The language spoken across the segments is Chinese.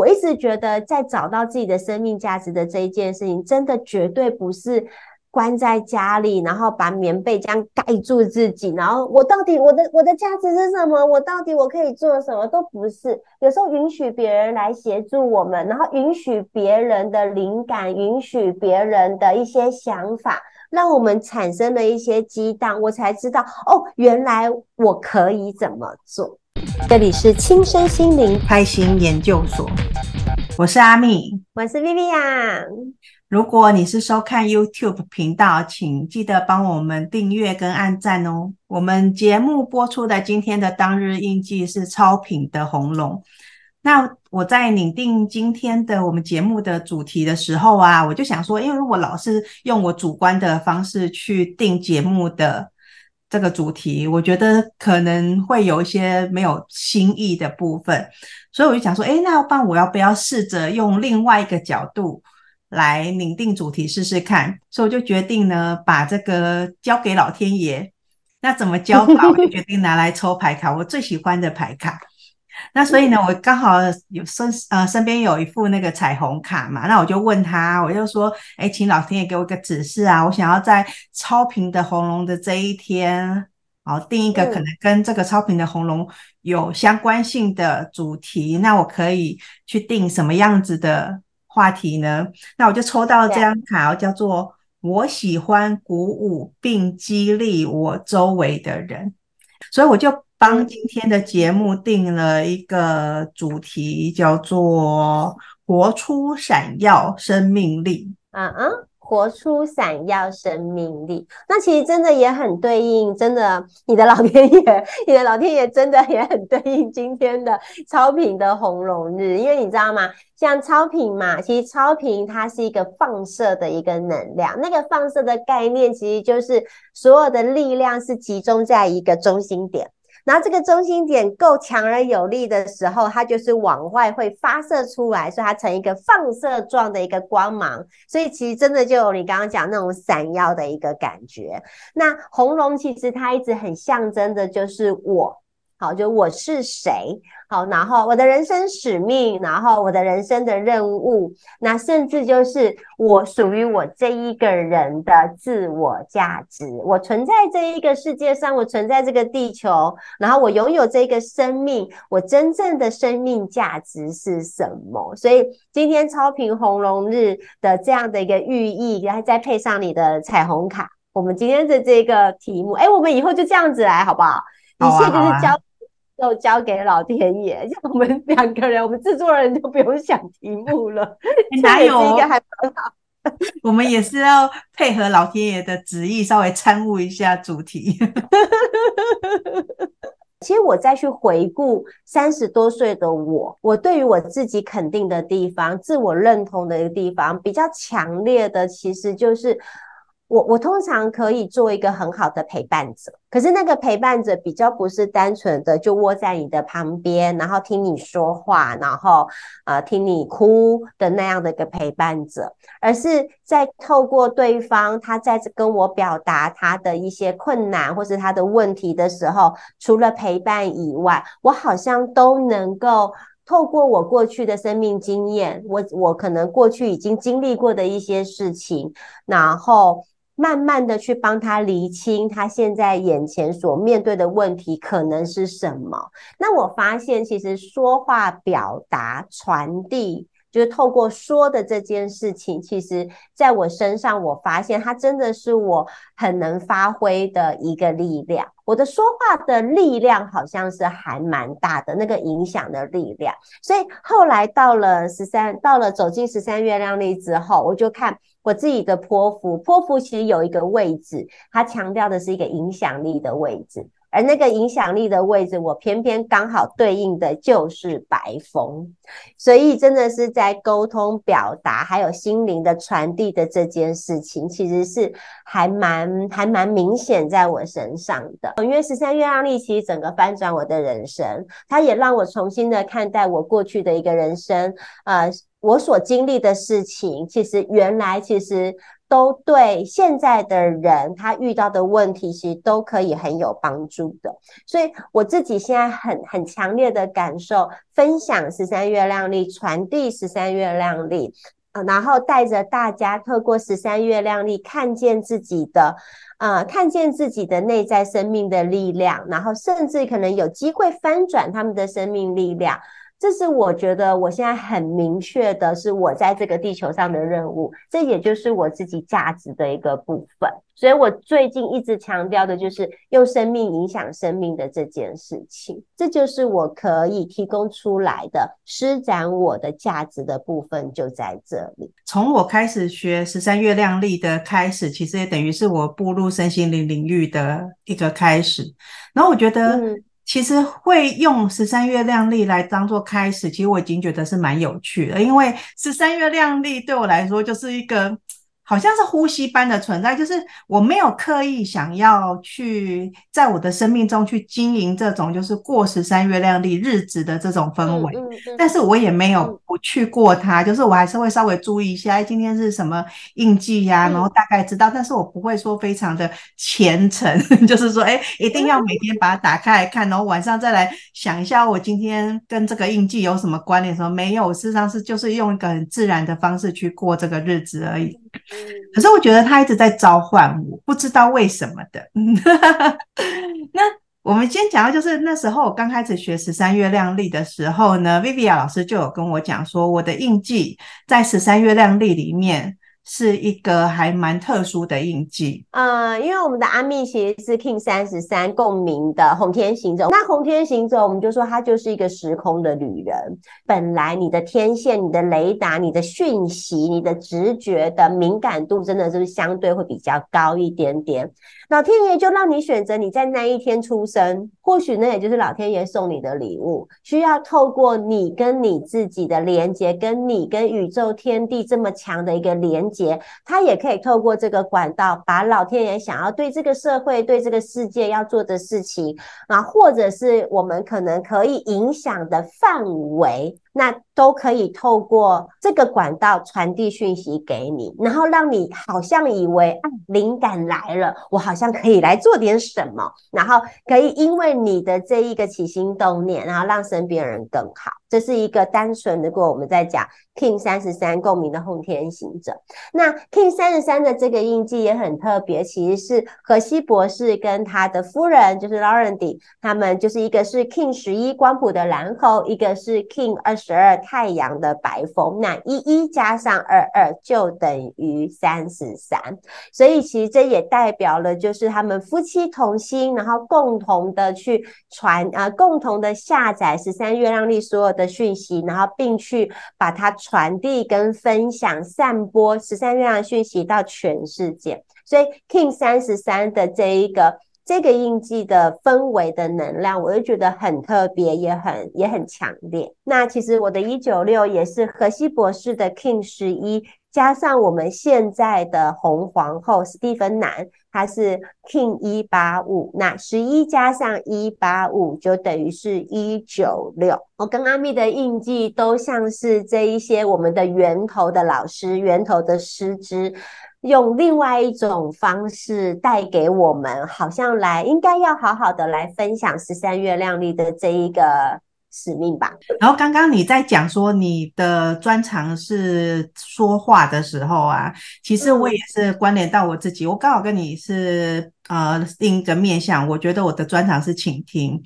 我一直觉得，在找到自己的生命价值的这一件事情，真的绝对不是。关在家里，然后把棉被这样盖住自己，然后我到底我的我的价值是什么？我到底我可以做什么？都不是。有时候允许别人来协助我们，然后允许别人的灵感，允许别人的一些想法，让我们产生了一些激荡，我才知道哦，原来我可以怎么做。这里是轻身心灵开心研究所，我是阿蜜，我是 Vivian。如果你是收看 YouTube 频道，请记得帮我们订阅跟按赞哦。我们节目播出的今天的当日印记是超品的红龙。那我在拟定今天的我们节目的主题的时候啊，我就想说，因为我老是用我主观的方式去定节目的这个主题，我觉得可能会有一些没有新意的部分，所以我就想说，诶，那要不然我要不要试着用另外一个角度？来拟定主题试试看，所以我就决定呢，把这个交给老天爷。那怎么交法？我就决定拿来抽牌卡，我最喜欢的牌卡。那所以呢，我刚好有身呃身边有一副那个彩虹卡嘛，那我就问他，我就说，哎，请老天爷给我一个指示啊，我想要在超频的红龙的这一天，好定一个可能跟这个超频的红龙有相关性的主题，那我可以去定什么样子的？话题呢？那我就抽到这张卡，叫做“我喜欢鼓舞并激励我周围的人”，所以我就帮今天的节目定了一个主题，叫做“活出闪耀生命力”。嗯嗯。活出闪耀生命力，那其实真的也很对应，真的，你的老天爷，你的老天爷真的也很对应今天的超频的红龙日，因为你知道吗？像超频嘛，其实超频它是一个放射的一个能量，那个放射的概念其实就是所有的力量是集中在一个中心点。然后这个中心点够强而有力的时候，它就是往外会发射出来，所以它成一个放射状的一个光芒。所以其实真的就有你刚刚讲那种闪耀的一个感觉。那红龙其实它一直很象征的就是我。好，就我是谁？好，然后我的人生使命，然后我的人生的任务，那甚至就是我属于我这一个人的自我价值。我存在这一个世界上，我存在这个地球，然后我拥有这个生命，我真正的生命价值是什么？所以今天超频红龙日的这样的一个寓意，然后再配上你的彩虹卡，我们今天的这个题目，哎，我们以后就这样子来，好不好？一切就是交。都交给老天爷，像我们两个人，我们制作人就不用想题目了。哪有？我们也是要配合老天爷的旨意，稍微参悟一下主题。其实我再去回顾三十多岁的我，我对于我自己肯定的地方、自我认同的一个地方比较强烈的，其实就是。我我通常可以做一个很好的陪伴者，可是那个陪伴者比较不是单纯的就窝在你的旁边，然后听你说话，然后呃听你哭的那样的一个陪伴者，而是在透过对方他在跟我表达他的一些困难或是他的问题的时候，除了陪伴以外，我好像都能够透过我过去的生命经验，我我可能过去已经经历过的一些事情，然后。慢慢的去帮他厘清他现在眼前所面对的问题可能是什么。那我发现，其实说话、表达、传递。就是透过说的这件事情，其实在我身上，我发现它真的是我很能发挥的一个力量。我的说话的力量好像是还蛮大的，那个影响的力量。所以后来到了十三，到了走进十三月亮历之后，我就看我自己的泼妇，泼妇其实有一个位置，它强调的是一个影响力的位置。而那个影响力的位置，我偏偏刚好对应的就是白风，所以真的是在沟通、表达，还有心灵的传递的这件事情，其实是还蛮还蛮明显在我身上的。因为十三月亮历其实整个翻转我的人生，它也让我重新的看待我过去的一个人生，呃，我所经历的事情，其实原来其实。都对现在的人他遇到的问题，其实都可以很有帮助的。所以我自己现在很很强烈的感受，分享十三月亮历，传递十三月亮历。呃，然后带着大家透过十三月亮历看见自己的，呃，看见自己的内在生命的力量，然后甚至可能有机会翻转他们的生命力量。这是我觉得我现在很明确的，是我在这个地球上的任务，这也就是我自己价值的一个部分。所以我最近一直强调的就是用生命影响生命的这件事情，这就是我可以提供出来的施展我的价值的部分，就在这里。从我开始学十三月亮历的开始，其实也等于是我步入身心灵领域的一个开始。然后我觉得、嗯。其实会用十三月亮历来当做开始，其实我已经觉得是蛮有趣的，因为十三月亮历对我来说就是一个。好像是呼吸般的存在，就是我没有刻意想要去在我的生命中去经营这种就是过十三月亮历日子的这种氛围，嗯嗯嗯、但是我也没有不去过它，就是我还是会稍微注意一下，哎，今天是什么印记呀、啊，然后大概知道，但是我不会说非常的虔诚，就是说，哎，一定要每天把它打开来看，然后晚上再来想一下，我今天跟这个印记有什么关联？什么没有？事实上是就是用一个很自然的方式去过这个日子而已。可是我觉得他一直在召唤我，不知道为什么的。那我们先讲到，就是那时候我刚开始学十三月亮历的时候呢，Vivian 老师就有跟我讲说，我的印记在十三月亮历里面。是一个还蛮特殊的印记，呃，因为我们的阿密其实是 King 三十三共鸣的红天行者。那红天行者，我们就说它就是一个时空的旅人。本来你的天线、你的雷达、你的讯息、你的直觉的敏感度，真的是相对会比较高一点点。老天爷就让你选择你在那一天出生，或许那也就是老天爷送你的礼物。需要透过你跟你自己的连接，跟你跟宇宙天地这么强的一个连接，它也可以透过这个管道，把老天爷想要对这个社会、对这个世界要做的事情啊，或者是我们可能可以影响的范围。那都可以透过这个管道传递讯息给你，然后让你好像以为啊，灵感来了，我好像可以来做点什么，然后可以因为你的这一个起心动念，然后让身边人更好。这是一个单纯的，如果我们在讲 King 三十三共鸣的后天行者，那 King 三十三的这个印记也很特别，其实是荷西博士跟他的夫人就是 Lauren D，他们就是一个是 King 十一光谱的蓝猴，一个是 King 二十二太阳的白风，那一一加上二二就等于三十三，所以其实这也代表了就是他们夫妻同心，然后共同的去传啊，共同的下载十三月亮历所有。的讯息，然后并去把它传递跟分享、散播十三月亮讯息到全世界。所以 King 三十三的这一个这个印记的氛围的能量，我就觉得很特别，也很也很强烈。那其实我的一九六也是荷西博士的 King 十一。加上我们现在的红皇后史蒂芬南，他是 King 一八五，那十一加上一八五就等于是一九六。我跟阿密的印记都像是这一些我们的源头的老师、源头的师资，用另外一种方式带给我们，好像来应该要好好的来分享十三月亮丽的这一个。使命吧。然后刚刚你在讲说你的专长是说话的时候啊，其实我也是关联到我自己。嗯、我刚好跟你是呃另一个面向，我觉得我的专长是倾听，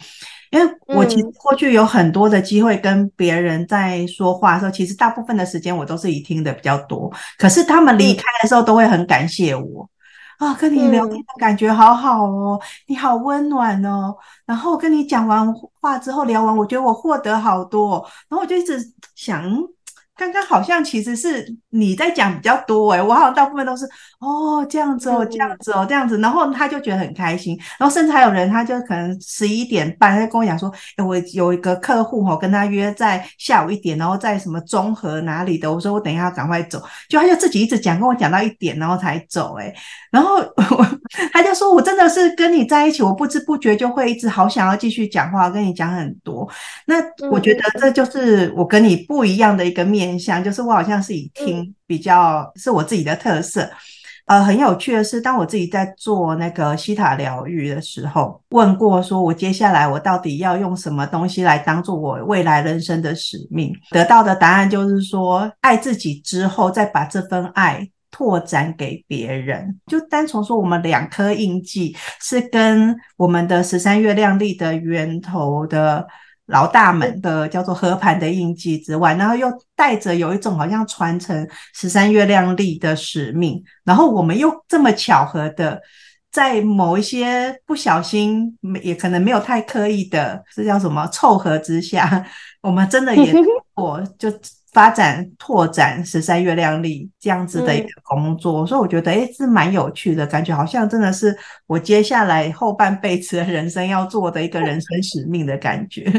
因为我其实过去有很多的机会跟别人在说话的时候，其实大部分的时间我都是以听的比较多。可是他们离开的时候都会很感谢我。啊，跟你聊天的感觉好好哦，嗯、你好温暖哦。然后跟你讲完话之后，聊完，我觉得我获得好多。然后我就一直想。刚刚好像其实是你在讲比较多诶，我好像大部分都是哦这样子哦这样子哦这样子，然后他就觉得很开心，然后甚至还有人他就可能十一点半他就跟我讲说，诶，我有一个客户哈，跟他约在下午一点，然后在什么中和哪里的，我说我等一下要赶快走，就他就自己一直讲，跟我讲到一点然后才走诶，然后 他就说我真的是跟你在一起，我不知不觉就会一直好想要继续讲话，跟你讲很多，那我觉得这就是我跟你不一样的一个面。面向就是我好像是以听比较是我自己的特色，呃，很有趣的是，当我自己在做那个西塔疗愈的时候，问过说，我接下来我到底要用什么东西来当做我未来人生的使命？得到的答案就是说，爱自己之后，再把这份爱拓展给别人。就单从说，我们两颗印记是跟我们的十三月亮历的源头的。老大们的叫做和盘的印记之外，然后又带着有一种好像传承十三月亮历的使命，然后我们又这么巧合的，在某一些不小心，也可能没有太刻意的，这叫什么凑合之下，我们真的也 我就。发展拓展十三月亮历这样子的一个工作，嗯、所以我觉得诶是蛮有趣的，感觉好像真的是我接下来后半辈子的人生要做的一个人生使命的感觉。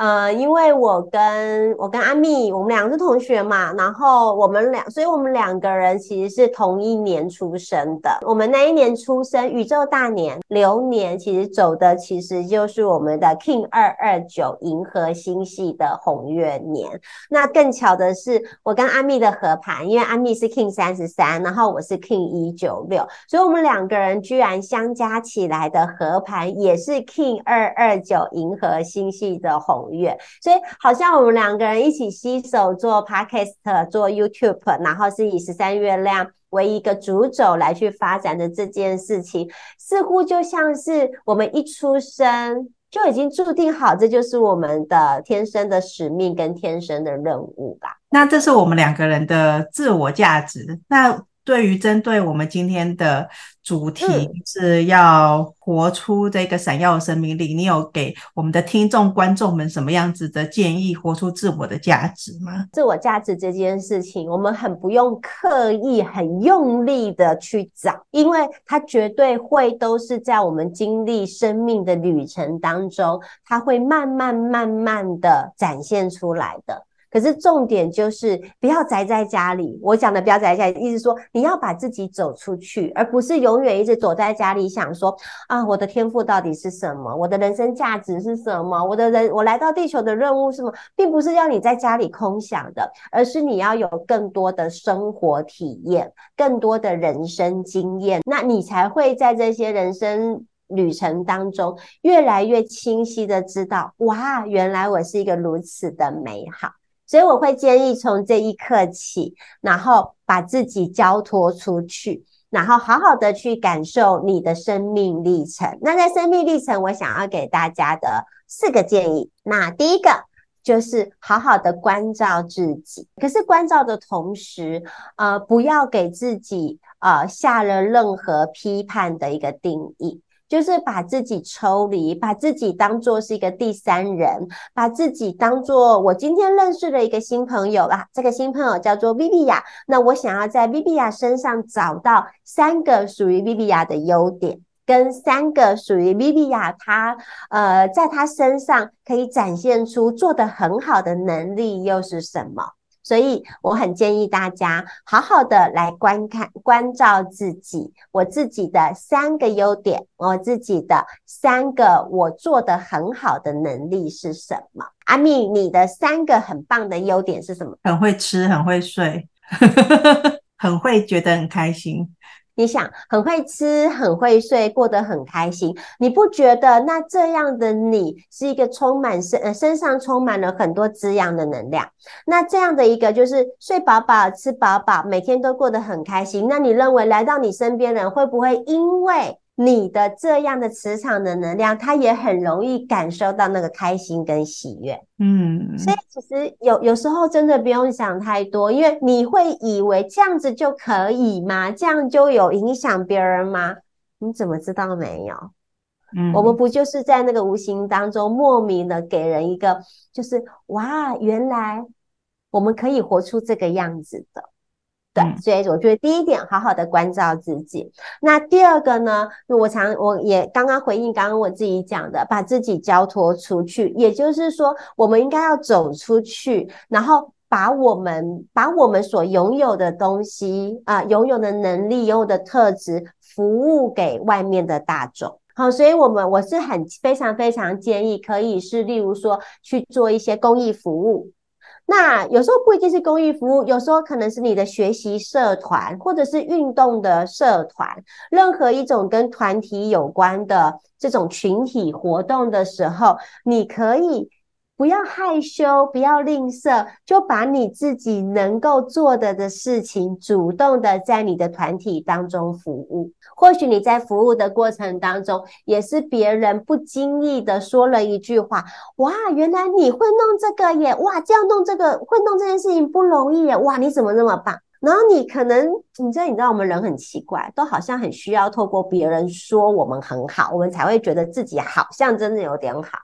呃，因为我跟我跟阿蜜，我们两个是同学嘛，然后我们两，所以我们两个人其实是同一年出生的。我们那一年出生，宇宙大年流年，其实走的其实就是我们的 King 二二九银河星系的红月年。那更巧的是，我跟阿蜜的合盘，因为阿蜜是 King 三十三，然后我是 King 一九六，所以我们两个人居然相加起来的合盘也是 King 二二九银河星系的红。月，所以好像我们两个人一起携手做 Podcast、做 YouTube，然后是以十三月亮为一个主轴来去发展的这件事情，似乎就像是我们一出生就已经注定好，这就是我们的天生的使命跟天生的任务吧。那这是我们两个人的自我价值。那对于针对我们今天的主题是要活出这个闪耀的生命力，你有给我们的听众观众们什么样子的建议？活出自我的价值吗？自我价值这件事情，我们很不用刻意、很用力的去找，因为它绝对会都是在我们经历生命的旅程当中，它会慢慢、慢慢的展现出来的。可是重点就是不要宅在家里。我讲的不要宅在家里，意思说你要把自己走出去，而不是永远一直躲在家里想说啊，我的天赋到底是什么？我的人生价值是什么？我的人，我来到地球的任务是什么？并不是要你在家里空想的，而是你要有更多的生活体验，更多的人生经验，那你才会在这些人生旅程当中越来越清晰的知道，哇，原来我是一个如此的美好。所以我会建议从这一刻起，然后把自己交托出去，然后好好的去感受你的生命历程。那在生命历程，我想要给大家的四个建议。那第一个就是好好的关照自己，可是关照的同时，呃，不要给自己呃下了任何批判的一个定义。就是把自己抽离，把自己当做是一个第三人，把自己当做我今天认识的一个新朋友啦。这个新朋友叫做 Viviya，那我想要在 Viviya 身上找到三个属于 Viviya 的优点，跟三个属于 Viviya 他呃，在他身上可以展现出做得很好的能力又是什么？所以我很建议大家好好的来观看、关照自己，我自己的三个优点，我自己的三个我做得很好的能力是什么？阿蜜，你的三个很棒的优点是什么？很会吃，很会睡，很会觉得很开心。你想很会吃，很会睡，过得很开心，你不觉得那这样的你是一个充满身呃身上充满了很多滋养的能量？那这样的一个就是睡饱饱、吃饱饱，每天都过得很开心。那你认为来到你身边人会不会因为？你的这样的磁场的能量，他也很容易感受到那个开心跟喜悦。嗯，所以其实有有时候真的不用想太多，因为你会以为这样子就可以吗？这样就有影响别人吗？你怎么知道没有？嗯，我们不就是在那个无形当中莫名的给人一个，就是哇，原来我们可以活出这个样子的。对，所以我觉得第一点，好好的关照自己。那第二个呢？我常我也刚刚回应刚刚我自己讲的，把自己交托出去，也就是说，我们应该要走出去，然后把我们把我们所拥有的东西啊、呃，拥有的能力、拥有的特质，服务给外面的大众。好，所以我们我是很非常非常建议，可以是例如说去做一些公益服务。那有时候不一定是公益服务，有时候可能是你的学习社团，或者是运动的社团，任何一种跟团体有关的这种群体活动的时候，你可以。不要害羞，不要吝啬，就把你自己能够做的的事情，主动的在你的团体当中服务。或许你在服务的过程当中，也是别人不经意的说了一句话：“哇，原来你会弄这个耶！哇，这样弄这个，会弄这件事情不容易耶！哇，你怎么那么棒？”然后你可能，你知道，你知道我们人很奇怪，都好像很需要透过别人说我们很好，我们才会觉得自己好像真的有点好。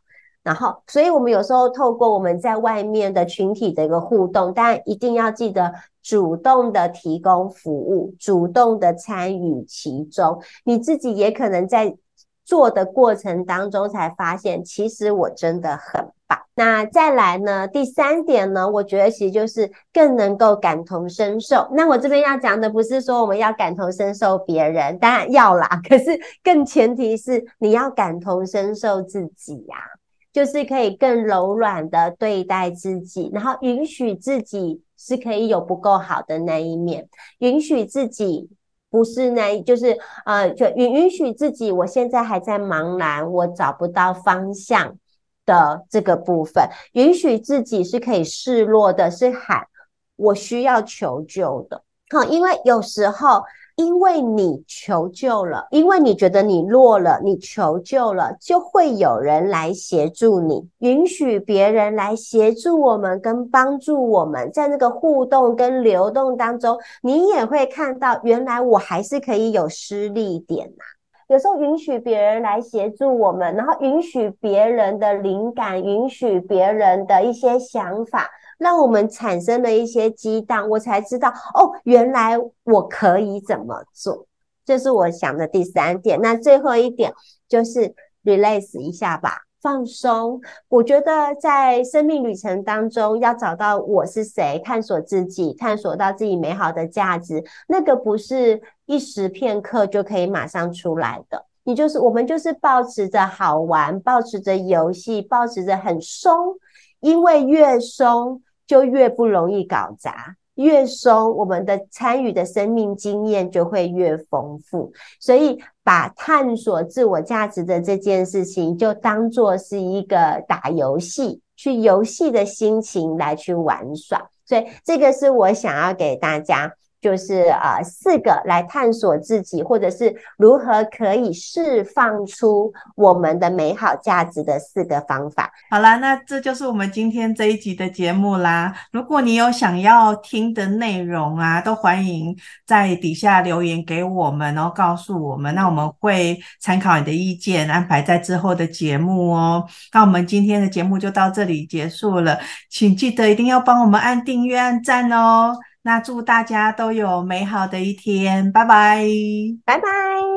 然后，所以我们有时候透过我们在外面的群体的一个互动，但一定要记得主动的提供服务，主动的参与其中。你自己也可能在做的过程当中才发现，其实我真的很棒。那再来呢，第三点呢，我觉得其实就是更能够感同身受。那我这边要讲的不是说我们要感同身受别人，当然要啦，可是更前提是你要感同身受自己呀、就是可以更柔软的对待自己，然后允许自己是可以有不够好的那一面，允许自己不是那，就是呃，就允允许自己，我现在还在茫然，我找不到方向的这个部分，允许自己是可以示弱的，是喊我需要求救的，好，因为有时候。因为你求救了，因为你觉得你弱了，你求救了，就会有人来协助你。允许别人来协助我们跟帮助我们，在那个互动跟流动当中，你也会看到，原来我还是可以有失力点呐。有时候允许别人来协助我们，然后允许别人的灵感，允许别人的一些想法。让我们产生了一些激荡，我才知道哦，原来我可以怎么做。这是我想的第三点。那最后一点就是 release 一下吧，放松。我觉得在生命旅程当中，要找到我是谁，探索自己，探索到自己美好的价值，那个不是一时片刻就可以马上出来的。你就是我们，就是抱持着好玩，抱持着游戏，抱持着很松，因为越松。就越不容易搞砸，越松，我们的参与的生命经验就会越丰富。所以，把探索自我价值的这件事情，就当做是一个打游戏、去游戏的心情来去玩耍。所以，这个是我想要给大家。就是呃四个来探索自己，或者是如何可以释放出我们的美好价值的四个方法。好啦，那这就是我们今天这一集的节目啦。如果你有想要听的内容啊，都欢迎在底下留言给我们，然后告诉我们，那我们会参考你的意见，安排在之后的节目哦。那我们今天的节目就到这里结束了，请记得一定要帮我们按订阅、按赞哦。那祝大家都有美好的一天，拜拜，拜拜。